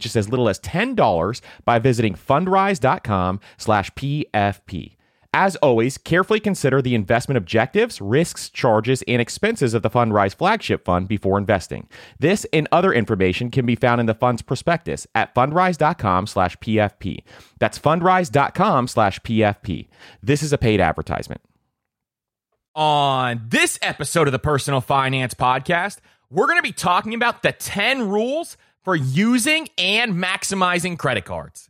just as little as $10 by visiting fundrise.com slash PFP. As always, carefully consider the investment objectives, risks, charges, and expenses of the Fundrise flagship fund before investing. This and other information can be found in the fund's prospectus at fundrise.com slash PFP. That's fundrise.com slash PFP. This is a paid advertisement. On this episode of the Personal Finance Podcast, we're going to be talking about the 10 rules for using and maximizing credit cards.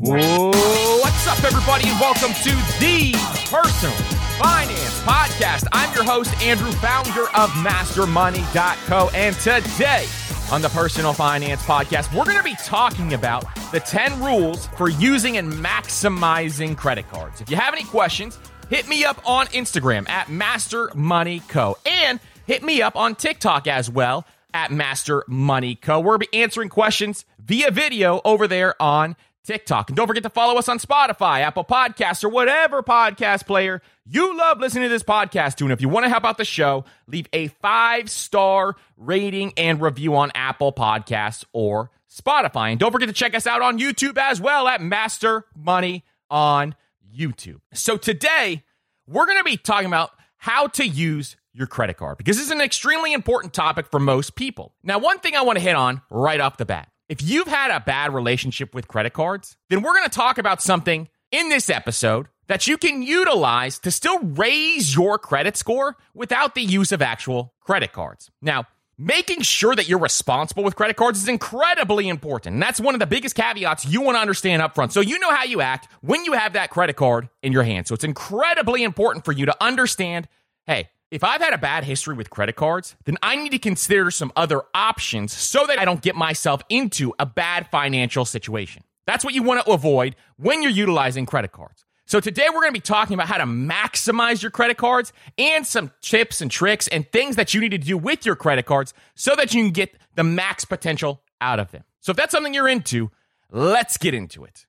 What's up, everybody, and welcome to the Personal Finance Podcast. I'm your host, Andrew, founder of MasterMoney.co, and today on the Personal Finance Podcast, we're going to be talking about the 10 rules for using and maximizing credit cards. If you have any questions, hit me up on Instagram at Master Money Co. and hit me up on TikTok as well at Master Money Co. We'll be answering questions via video over there on TikTok. And don't forget to follow us on Spotify, Apple Podcasts, or whatever podcast player you love listening to this podcast to. And if you want to help out the show, leave a five star rating and review on Apple Podcasts or Spotify. And don't forget to check us out on YouTube as well at Master Money on YouTube. So today, we're going to be talking about how to use your credit card because this is an extremely important topic for most people. Now, one thing I want to hit on right off the bat if you've had a bad relationship with credit cards, then we're going to talk about something in this episode that you can utilize to still raise your credit score without the use of actual credit cards. Now, making sure that you're responsible with credit cards is incredibly important. And that's one of the biggest caveats you want to understand up front. So you know how you act when you have that credit card in your hand. So it's incredibly important for you to understand hey, if I've had a bad history with credit cards, then I need to consider some other options so that I don't get myself into a bad financial situation. That's what you want to avoid when you're utilizing credit cards. So today we're going to be talking about how to maximize your credit cards and some tips and tricks and things that you need to do with your credit cards so that you can get the max potential out of them. So if that's something you're into, let's get into it.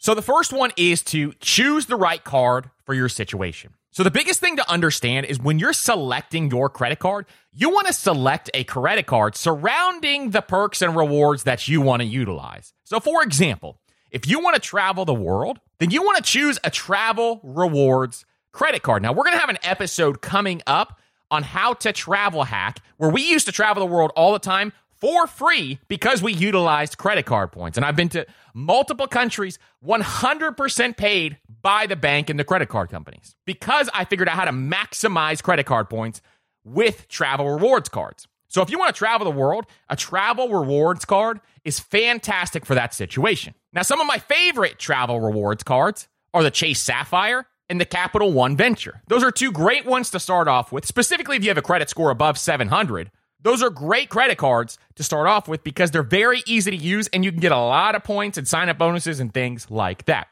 So the first one is to choose the right card for your situation. So the biggest thing to understand is when you're selecting your credit card, you want to select a credit card surrounding the perks and rewards that you want to utilize. So for example, if you want to travel the world, then you want to choose a travel rewards credit card. Now we're going to have an episode coming up on how to travel hack where we used to travel the world all the time for free because we utilized credit card points. And I've been to multiple countries 100% paid by the bank and the credit card companies because I figured out how to maximize credit card points with travel rewards cards. So if you want to travel the world, a travel rewards card is fantastic for that situation. Now, some of my favorite travel rewards cards are the Chase Sapphire and the Capital One Venture. Those are two great ones to start off with, specifically if you have a credit score above 700. Those are great credit cards to start off with because they're very easy to use and you can get a lot of points and sign up bonuses and things like that.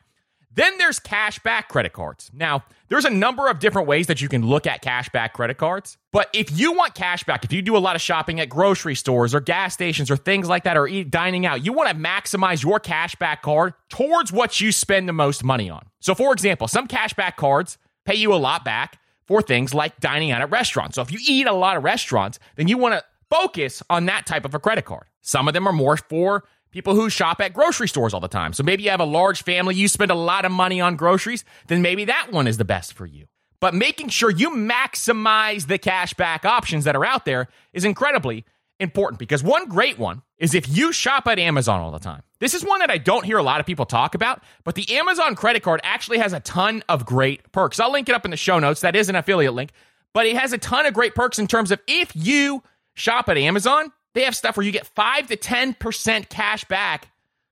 Then there's cashback credit cards. Now, there's a number of different ways that you can look at cashback credit cards. But if you want cashback, if you do a lot of shopping at grocery stores or gas stations or things like that, or eat, dining out, you want to maximize your cashback card towards what you spend the most money on. So, for example, some cashback cards pay you a lot back for things like dining out at restaurants. So, if you eat a lot of restaurants, then you want to focus on that type of a credit card. Some of them are more for people who shop at grocery stores all the time. So maybe you have a large family, you spend a lot of money on groceries, then maybe that one is the best for you. But making sure you maximize the cashback options that are out there is incredibly important because one great one is if you shop at Amazon all the time. This is one that I don't hear a lot of people talk about, but the Amazon credit card actually has a ton of great perks. I'll link it up in the show notes. That is an affiliate link, but it has a ton of great perks in terms of if you shop at Amazon, they have stuff where you get 5 to 10% cash back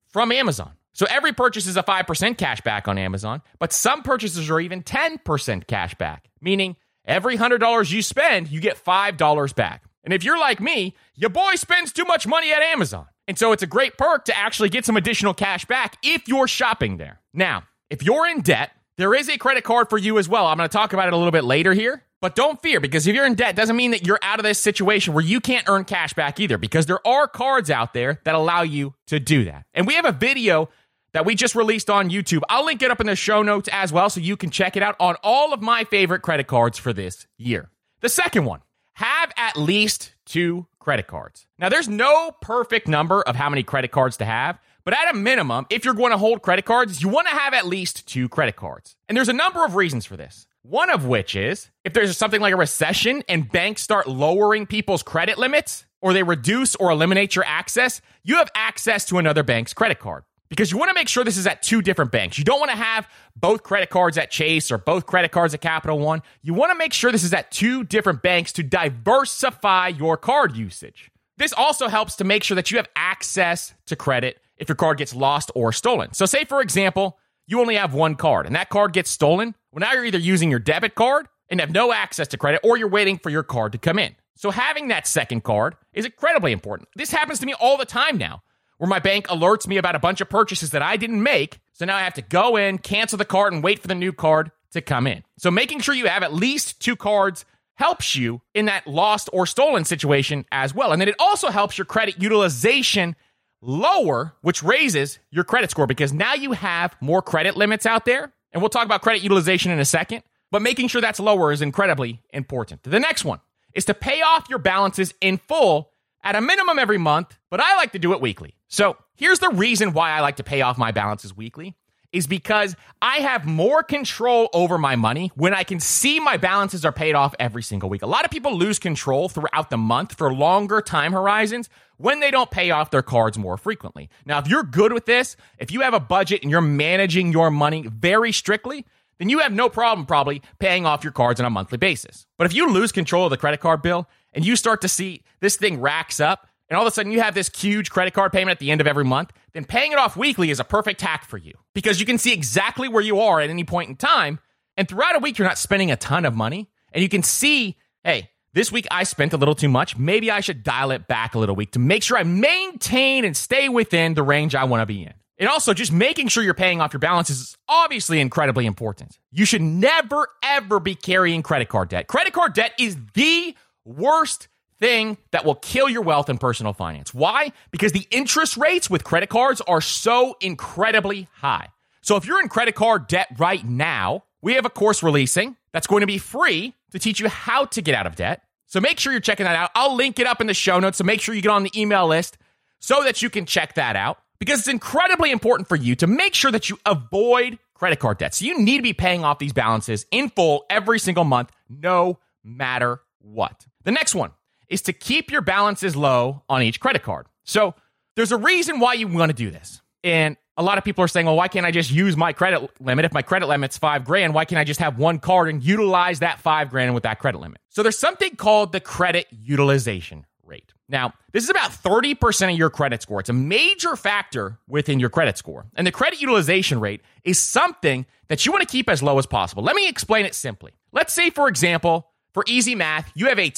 from Amazon. So every purchase is a 5% cash back on Amazon, but some purchases are even 10% cash back, meaning every $100 you spend, you get $5 back. And if you're like me, your boy spends too much money at Amazon. And so it's a great perk to actually get some additional cash back if you're shopping there. Now, if you're in debt, there is a credit card for you as well. I'm going to talk about it a little bit later here. But don't fear because if you're in debt, doesn't mean that you're out of this situation where you can't earn cash back either because there are cards out there that allow you to do that. And we have a video that we just released on YouTube. I'll link it up in the show notes as well so you can check it out on all of my favorite credit cards for this year. The second one, have at least two credit cards. Now, there's no perfect number of how many credit cards to have, but at a minimum, if you're going to hold credit cards, you want to have at least two credit cards. And there's a number of reasons for this. One of which is if there's something like a recession and banks start lowering people's credit limits or they reduce or eliminate your access, you have access to another bank's credit card. Because you want to make sure this is at two different banks. You don't want to have both credit cards at Chase or both credit cards at Capital One. You want to make sure this is at two different banks to diversify your card usage. This also helps to make sure that you have access to credit if your card gets lost or stolen. So, say for example, you only have one card and that card gets stolen, well, now you're either using your debit card and have no access to credit or you're waiting for your card to come in. So having that second card is incredibly important. This happens to me all the time now, where my bank alerts me about a bunch of purchases that I didn't make. So now I have to go in, cancel the card, and wait for the new card to come in. So making sure you have at least two cards helps you in that lost or stolen situation as well. And then it also helps your credit utilization lower, which raises your credit score because now you have more credit limits out there. And we'll talk about credit utilization in a second, but making sure that's lower is incredibly important. The next one is to pay off your balances in full at a minimum every month, but I like to do it weekly. So here's the reason why I like to pay off my balances weekly is because I have more control over my money when I can see my balances are paid off every single week. A lot of people lose control throughout the month for longer time horizons when they don't pay off their cards more frequently. Now, if you're good with this, if you have a budget and you're managing your money very strictly, then you have no problem probably paying off your cards on a monthly basis. But if you lose control of the credit card bill and you start to see this thing racks up, and all of a sudden you have this huge credit card payment at the end of every month, then paying it off weekly is a perfect hack for you because you can see exactly where you are at any point in time. And throughout a week, you're not spending a ton of money. And you can see, hey, this week I spent a little too much. Maybe I should dial it back a little week to make sure I maintain and stay within the range I want to be in. And also, just making sure you're paying off your balances is obviously incredibly important. You should never, ever be carrying credit card debt. Credit card debt is the worst thing that will kill your wealth and personal finance. Why? Because the interest rates with credit cards are so incredibly high. So if you're in credit card debt right now, we have a course releasing that's going to be free to teach you how to get out of debt. So make sure you're checking that out. I'll link it up in the show notes. So make sure you get on the email list so that you can check that out because it's incredibly important for you to make sure that you avoid credit card debt. So you need to be paying off these balances in full every single month, no matter what. The next one is to keep your balances low on each credit card. So there's a reason why you want to do this. And a lot of people are saying, well, why can't I just use my credit limit? If my credit limit's five grand, why can't I just have one card and utilize that five grand with that credit limit? So there's something called the credit utilization rate. Now, this is about 30% of your credit score. It's a major factor within your credit score. And the credit utilization rate is something that you want to keep as low as possible. Let me explain it simply. Let's say, for example, for easy math, you have a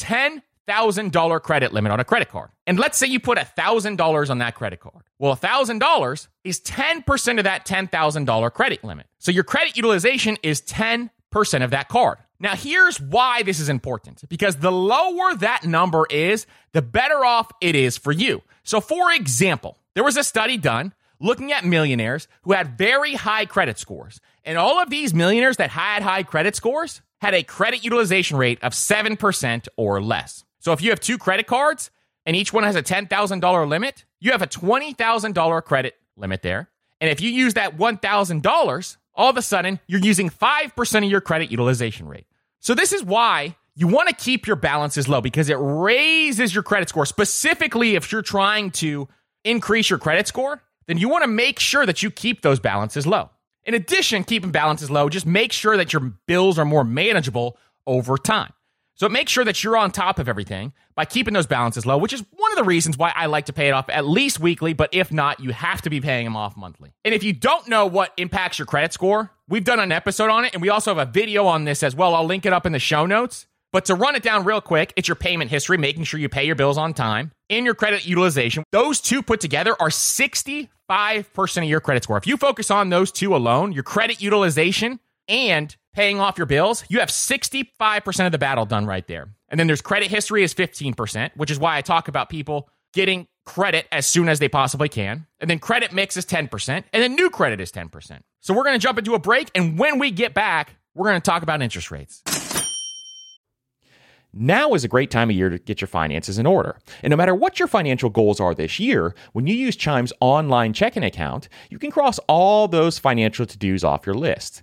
$10,000 credit limit on a credit card. And let's say you put $1,000 on that credit card. Well, $1,000 is 10% of that $10,000 credit limit. So your credit utilization is 10% of that card. Now, here's why this is important because the lower that number is, the better off it is for you. So, for example, there was a study done looking at millionaires who had very high credit scores. And all of these millionaires that had high credit scores had a credit utilization rate of 7% or less. So, if you have two credit cards and each one has a $10,000 limit, you have a $20,000 credit limit there. And if you use that $1,000, all of a sudden you're using 5% of your credit utilization rate. So this is why you want to keep your balances low because it raises your credit score. Specifically, if you're trying to increase your credit score, then you want to make sure that you keep those balances low. In addition, keeping balances low, just make sure that your bills are more manageable over time. So make sure that you're on top of everything by keeping those balances low, which is one of the reasons why I like to pay it off at least weekly, but if not, you have to be paying them off monthly. And if you don't know what impacts your credit score, we've done an episode on it and we also have a video on this as well. I'll link it up in the show notes. But to run it down real quick, it's your payment history, making sure you pay your bills on time, and your credit utilization. Those two put together are 65% of your credit score. If you focus on those two alone, your credit utilization and paying off your bills, you have 65% of the battle done right there. And then there's credit history is 15%, which is why I talk about people getting credit as soon as they possibly can. And then credit mix is 10%, and then new credit is 10%. So we're going to jump into a break. And when we get back, we're going to talk about interest rates. Now is a great time of year to get your finances in order. And no matter what your financial goals are this year, when you use Chime's online checking account, you can cross all those financial to dos off your list.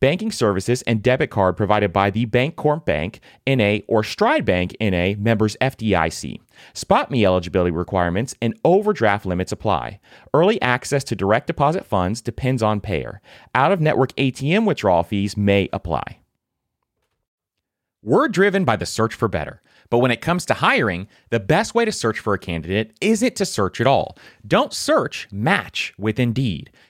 Banking services and debit card provided by the Bancorp Bank, NA, or Stride Bank, NA, members FDIC. SpotMe eligibility requirements and overdraft limits apply. Early access to direct deposit funds depends on payer. Out of network ATM withdrawal fees may apply. We're driven by the search for better. But when it comes to hiring, the best way to search for a candidate isn't to search at all. Don't search, match with Indeed.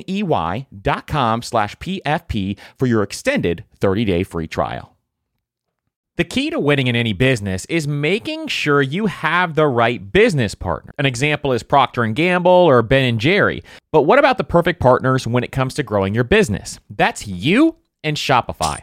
N-E-Y dot com slash PFP for your extended 30-day free trial. The key to winning in any business is making sure you have the right business partner. An example is Procter & Gamble or Ben Jerry. But what about the perfect partners when it comes to growing your business? That's you and Shopify.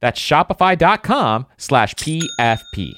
That's shopify.com slash PFP.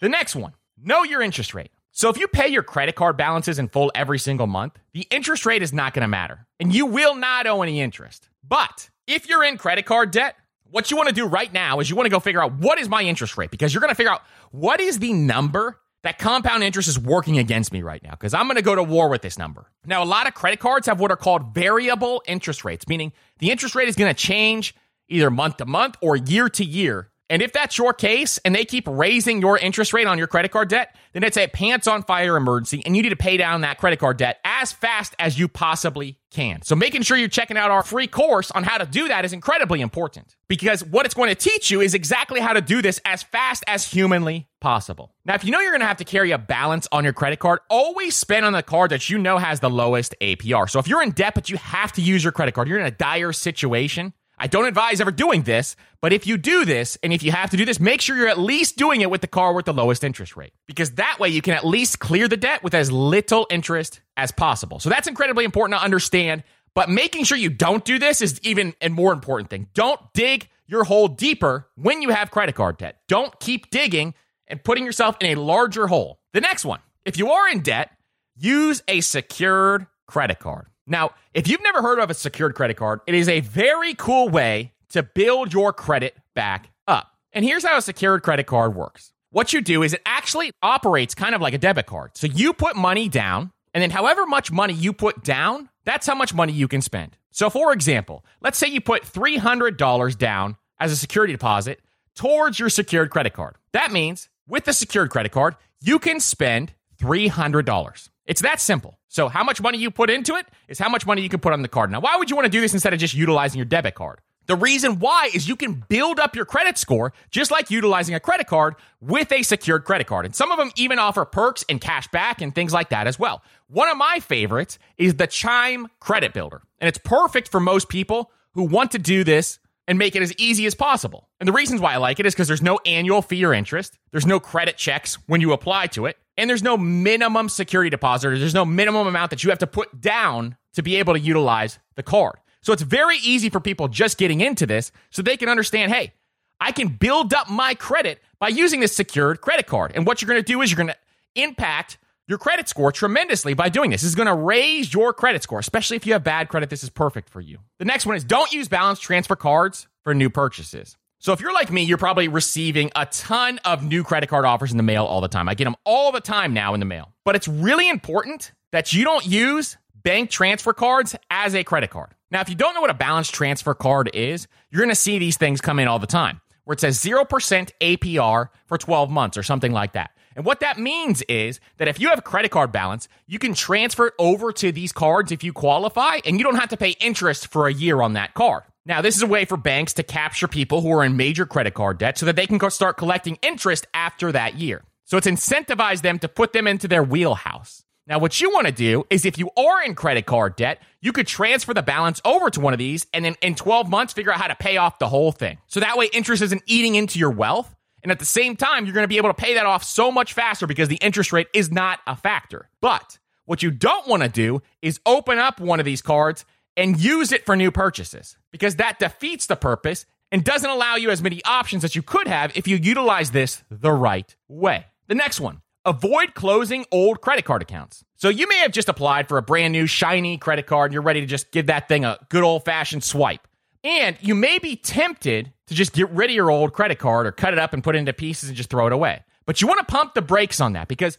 The next one, know your interest rate. So if you pay your credit card balances in full every single month, the interest rate is not going to matter and you will not owe any interest. But if you're in credit card debt, what you want to do right now is you want to go figure out what is my interest rate because you're going to figure out what is the number that compound interest is working against me right now because I'm going to go to war with this number. Now, a lot of credit cards have what are called variable interest rates, meaning the interest rate is going to change either month to month or year to year. And if that's your case and they keep raising your interest rate on your credit card debt, then it's a pants on fire emergency and you need to pay down that credit card debt as fast as you possibly can. So making sure you're checking out our free course on how to do that is incredibly important because what it's going to teach you is exactly how to do this as fast as humanly possible. Now, if you know you're going to have to carry a balance on your credit card, always spend on the card that you know has the lowest APR. So if you're in debt but you have to use your credit card, you're in a dire situation, I don't advise ever doing this, but if you do this, and if you have to do this, make sure you're at least doing it with the car with the lowest interest rate. Because that way you can at least clear the debt with as little interest as possible. So that's incredibly important to understand. But making sure you don't do this is even a more important thing. Don't dig your hole deeper when you have credit card debt. Don't keep digging and putting yourself in a larger hole. The next one, if you are in debt, use a secured credit card. Now, if you've never heard of a secured credit card, it is a very cool way to build your credit back up. And here's how a secured credit card works. What you do is it actually operates kind of like a debit card. So you put money down, and then however much money you put down, that's how much money you can spend. So, for example, let's say you put $300 down as a security deposit towards your secured credit card. That means with the secured credit card, you can spend $300. It's that simple. So, how much money you put into it is how much money you can put on the card. Now, why would you want to do this instead of just utilizing your debit card? The reason why is you can build up your credit score just like utilizing a credit card with a secured credit card. And some of them even offer perks and cash back and things like that as well. One of my favorites is the Chime Credit Builder. And it's perfect for most people who want to do this and make it as easy as possible. And the reasons why I like it is because there's no annual fee or interest, there's no credit checks when you apply to it, and there's no minimum security deposit, or there's no minimum amount that you have to put down to be able to utilize the card. So it's very easy for people just getting into this so they can understand hey, I can build up my credit by using this secured credit card. And what you're going to do is you're going to impact your credit score tremendously by doing this. This is going to raise your credit score, especially if you have bad credit. This is perfect for you. The next one is don't use balance transfer cards for new purchases. So if you're like me, you're probably receiving a ton of new credit card offers in the mail all the time. I get them all the time now in the mail. But it's really important that you don't use bank transfer cards as a credit card. Now, if you don't know what a balance transfer card is, you're going to see these things come in all the time where it says 0% APR for 12 months or something like that. And what that means is that if you have credit card balance, you can transfer it over to these cards if you qualify, and you don't have to pay interest for a year on that card. Now, this is a way for banks to capture people who are in major credit card debt so that they can start collecting interest after that year. So it's incentivized them to put them into their wheelhouse. Now, what you want to do is if you are in credit card debt, you could transfer the balance over to one of these and then in 12 months figure out how to pay off the whole thing. So that way interest isn't eating into your wealth. And at the same time, you're going to be able to pay that off so much faster because the interest rate is not a factor. But what you don't want to do is open up one of these cards and use it for new purchases because that defeats the purpose and doesn't allow you as many options as you could have if you utilize this the right way. The next one avoid closing old credit card accounts. So you may have just applied for a brand new shiny credit card and you're ready to just give that thing a good old fashioned swipe. And you may be tempted to just get rid of your old credit card or cut it up and put it into pieces and just throw it away. But you want to pump the brakes on that because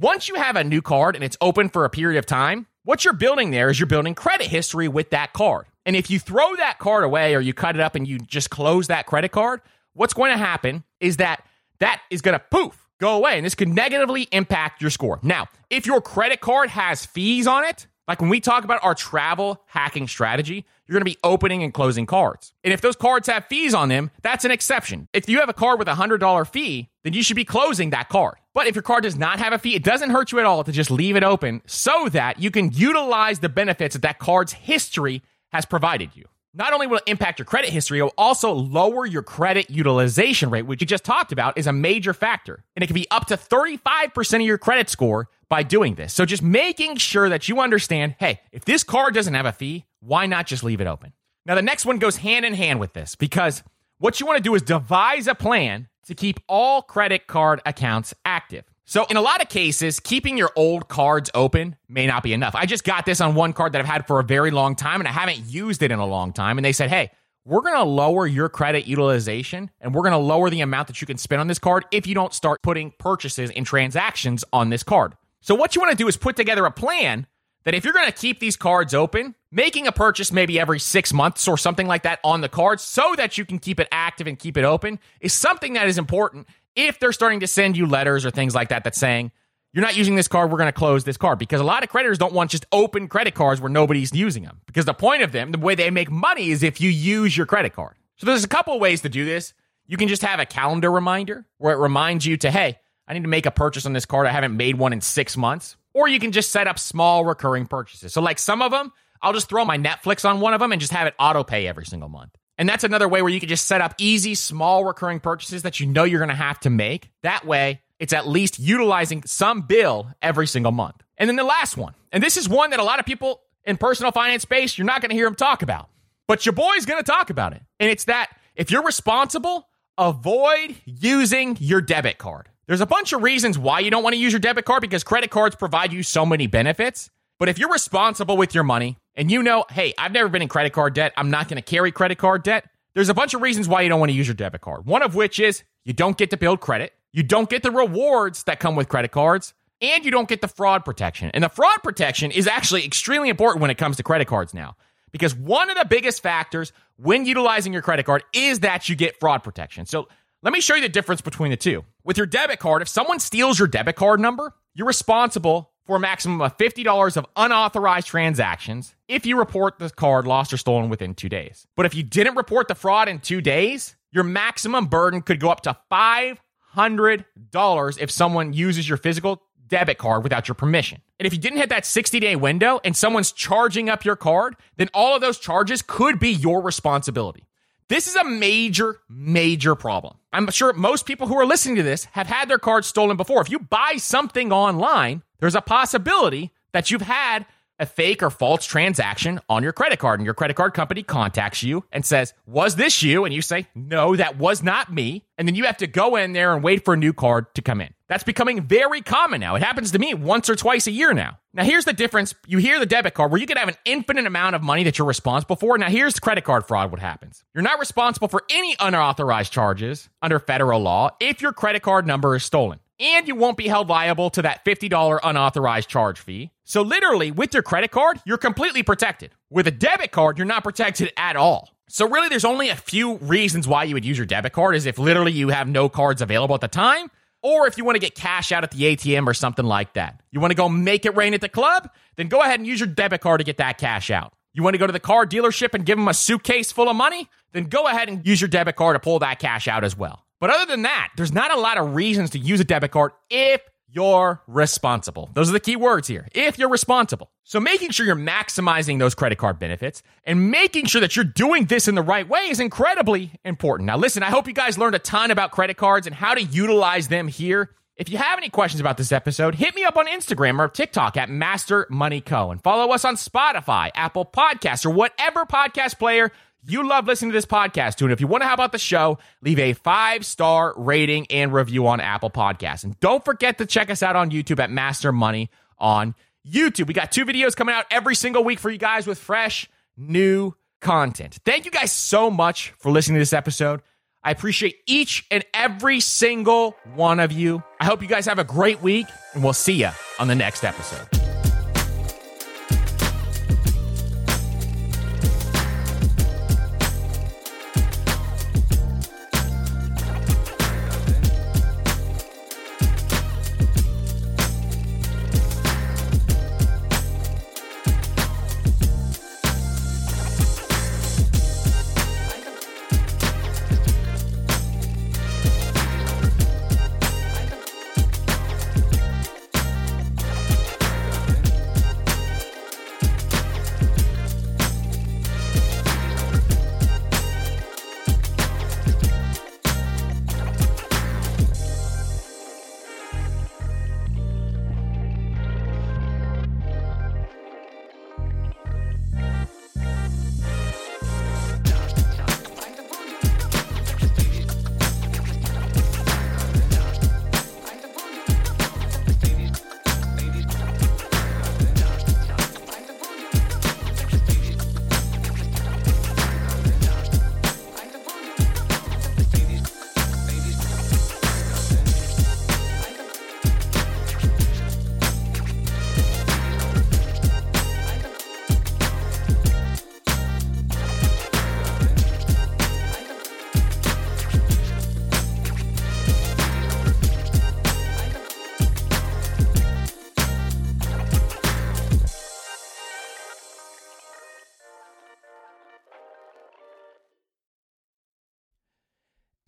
once you have a new card and it's open for a period of time, what you're building there is you're building credit history with that card. And if you throw that card away or you cut it up and you just close that credit card, what's going to happen is that that is going to poof go away. And this could negatively impact your score. Now, if your credit card has fees on it, like when we talk about our travel hacking strategy, you're going to be opening and closing cards. And if those cards have fees on them, that's an exception. If you have a card with a $100 fee, then you should be closing that card. But if your card does not have a fee, it doesn't hurt you at all to just leave it open so that you can utilize the benefits that that card's history has provided you. Not only will it impact your credit history, it will also lower your credit utilization rate, which you just talked about is a major factor. And it can be up to 35% of your credit score by doing this. So just making sure that you understand hey, if this card doesn't have a fee, why not just leave it open? Now, the next one goes hand in hand with this because what you want to do is devise a plan to keep all credit card accounts active. So, in a lot of cases, keeping your old cards open may not be enough. I just got this on one card that I've had for a very long time and I haven't used it in a long time. And they said, hey, we're going to lower your credit utilization and we're going to lower the amount that you can spend on this card if you don't start putting purchases and transactions on this card. So, what you want to do is put together a plan that if you're going to keep these cards open, making a purchase maybe every six months or something like that on the cards so that you can keep it active and keep it open is something that is important if they're starting to send you letters or things like that that's saying, you're not using this card, we're going to close this card. Because a lot of creditors don't want just open credit cards where nobody's using them. Because the point of them, the way they make money is if you use your credit card. So there's a couple ways to do this. You can just have a calendar reminder where it reminds you to, hey, I need to make a purchase on this card. I haven't made one in six months. Or you can just set up small recurring purchases. So, like some of them, I'll just throw my Netflix on one of them and just have it auto pay every single month. And that's another way where you can just set up easy, small recurring purchases that you know you're going to have to make. That way, it's at least utilizing some bill every single month. And then the last one, and this is one that a lot of people in personal finance space, you're not going to hear them talk about, but your boy's going to talk about it. And it's that if you're responsible, avoid using your debit card. There's a bunch of reasons why you don't want to use your debit card because credit cards provide you so many benefits. But if you're responsible with your money and you know, hey, I've never been in credit card debt, I'm not going to carry credit card debt, there's a bunch of reasons why you don't want to use your debit card. One of which is you don't get to build credit, you don't get the rewards that come with credit cards, and you don't get the fraud protection. And the fraud protection is actually extremely important when it comes to credit cards now. Because one of the biggest factors when utilizing your credit card is that you get fraud protection. So let me show you the difference between the two. With your debit card, if someone steals your debit card number, you're responsible for a maximum of $50 of unauthorized transactions if you report the card lost or stolen within two days. But if you didn't report the fraud in two days, your maximum burden could go up to $500 if someone uses your physical debit card without your permission. And if you didn't hit that 60 day window and someone's charging up your card, then all of those charges could be your responsibility. This is a major, major problem. I'm sure most people who are listening to this have had their cards stolen before. If you buy something online, there's a possibility that you've had a fake or false transaction on your credit card and your credit card company contacts you and says, Was this you? And you say, No, that was not me. And then you have to go in there and wait for a new card to come in. That's becoming very common now. It happens to me once or twice a year now. Now, here's the difference. You hear the debit card where you could have an infinite amount of money that you're responsible for. Now, here's credit card fraud what happens. You're not responsible for any unauthorized charges under federal law if your credit card number is stolen and you won't be held liable to that $50 unauthorized charge fee. So, literally, with your credit card, you're completely protected. With a debit card, you're not protected at all. So, really, there's only a few reasons why you would use your debit card is if literally you have no cards available at the time, or if you want to get cash out at the ATM or something like that. You want to go make it rain at the club? Then go ahead and use your debit card to get that cash out. You want to go to the car dealership and give them a suitcase full of money? Then go ahead and use your debit card to pull that cash out as well. But other than that, there's not a lot of reasons to use a debit card if you're responsible. Those are the key words here. If you're responsible. So making sure you're maximizing those credit card benefits and making sure that you're doing this in the right way is incredibly important. Now, listen, I hope you guys learned a ton about credit cards and how to utilize them here. If you have any questions about this episode, hit me up on Instagram or TikTok at Master Money Co. and follow us on Spotify, Apple Podcasts, or whatever podcast player you love listening to this podcast too. And if you want to help out the show, leave a five star rating and review on Apple Podcasts. And don't forget to check us out on YouTube at Master Money on YouTube. We got two videos coming out every single week for you guys with fresh, new content. Thank you guys so much for listening to this episode. I appreciate each and every single one of you. I hope you guys have a great week, and we'll see you on the next episode.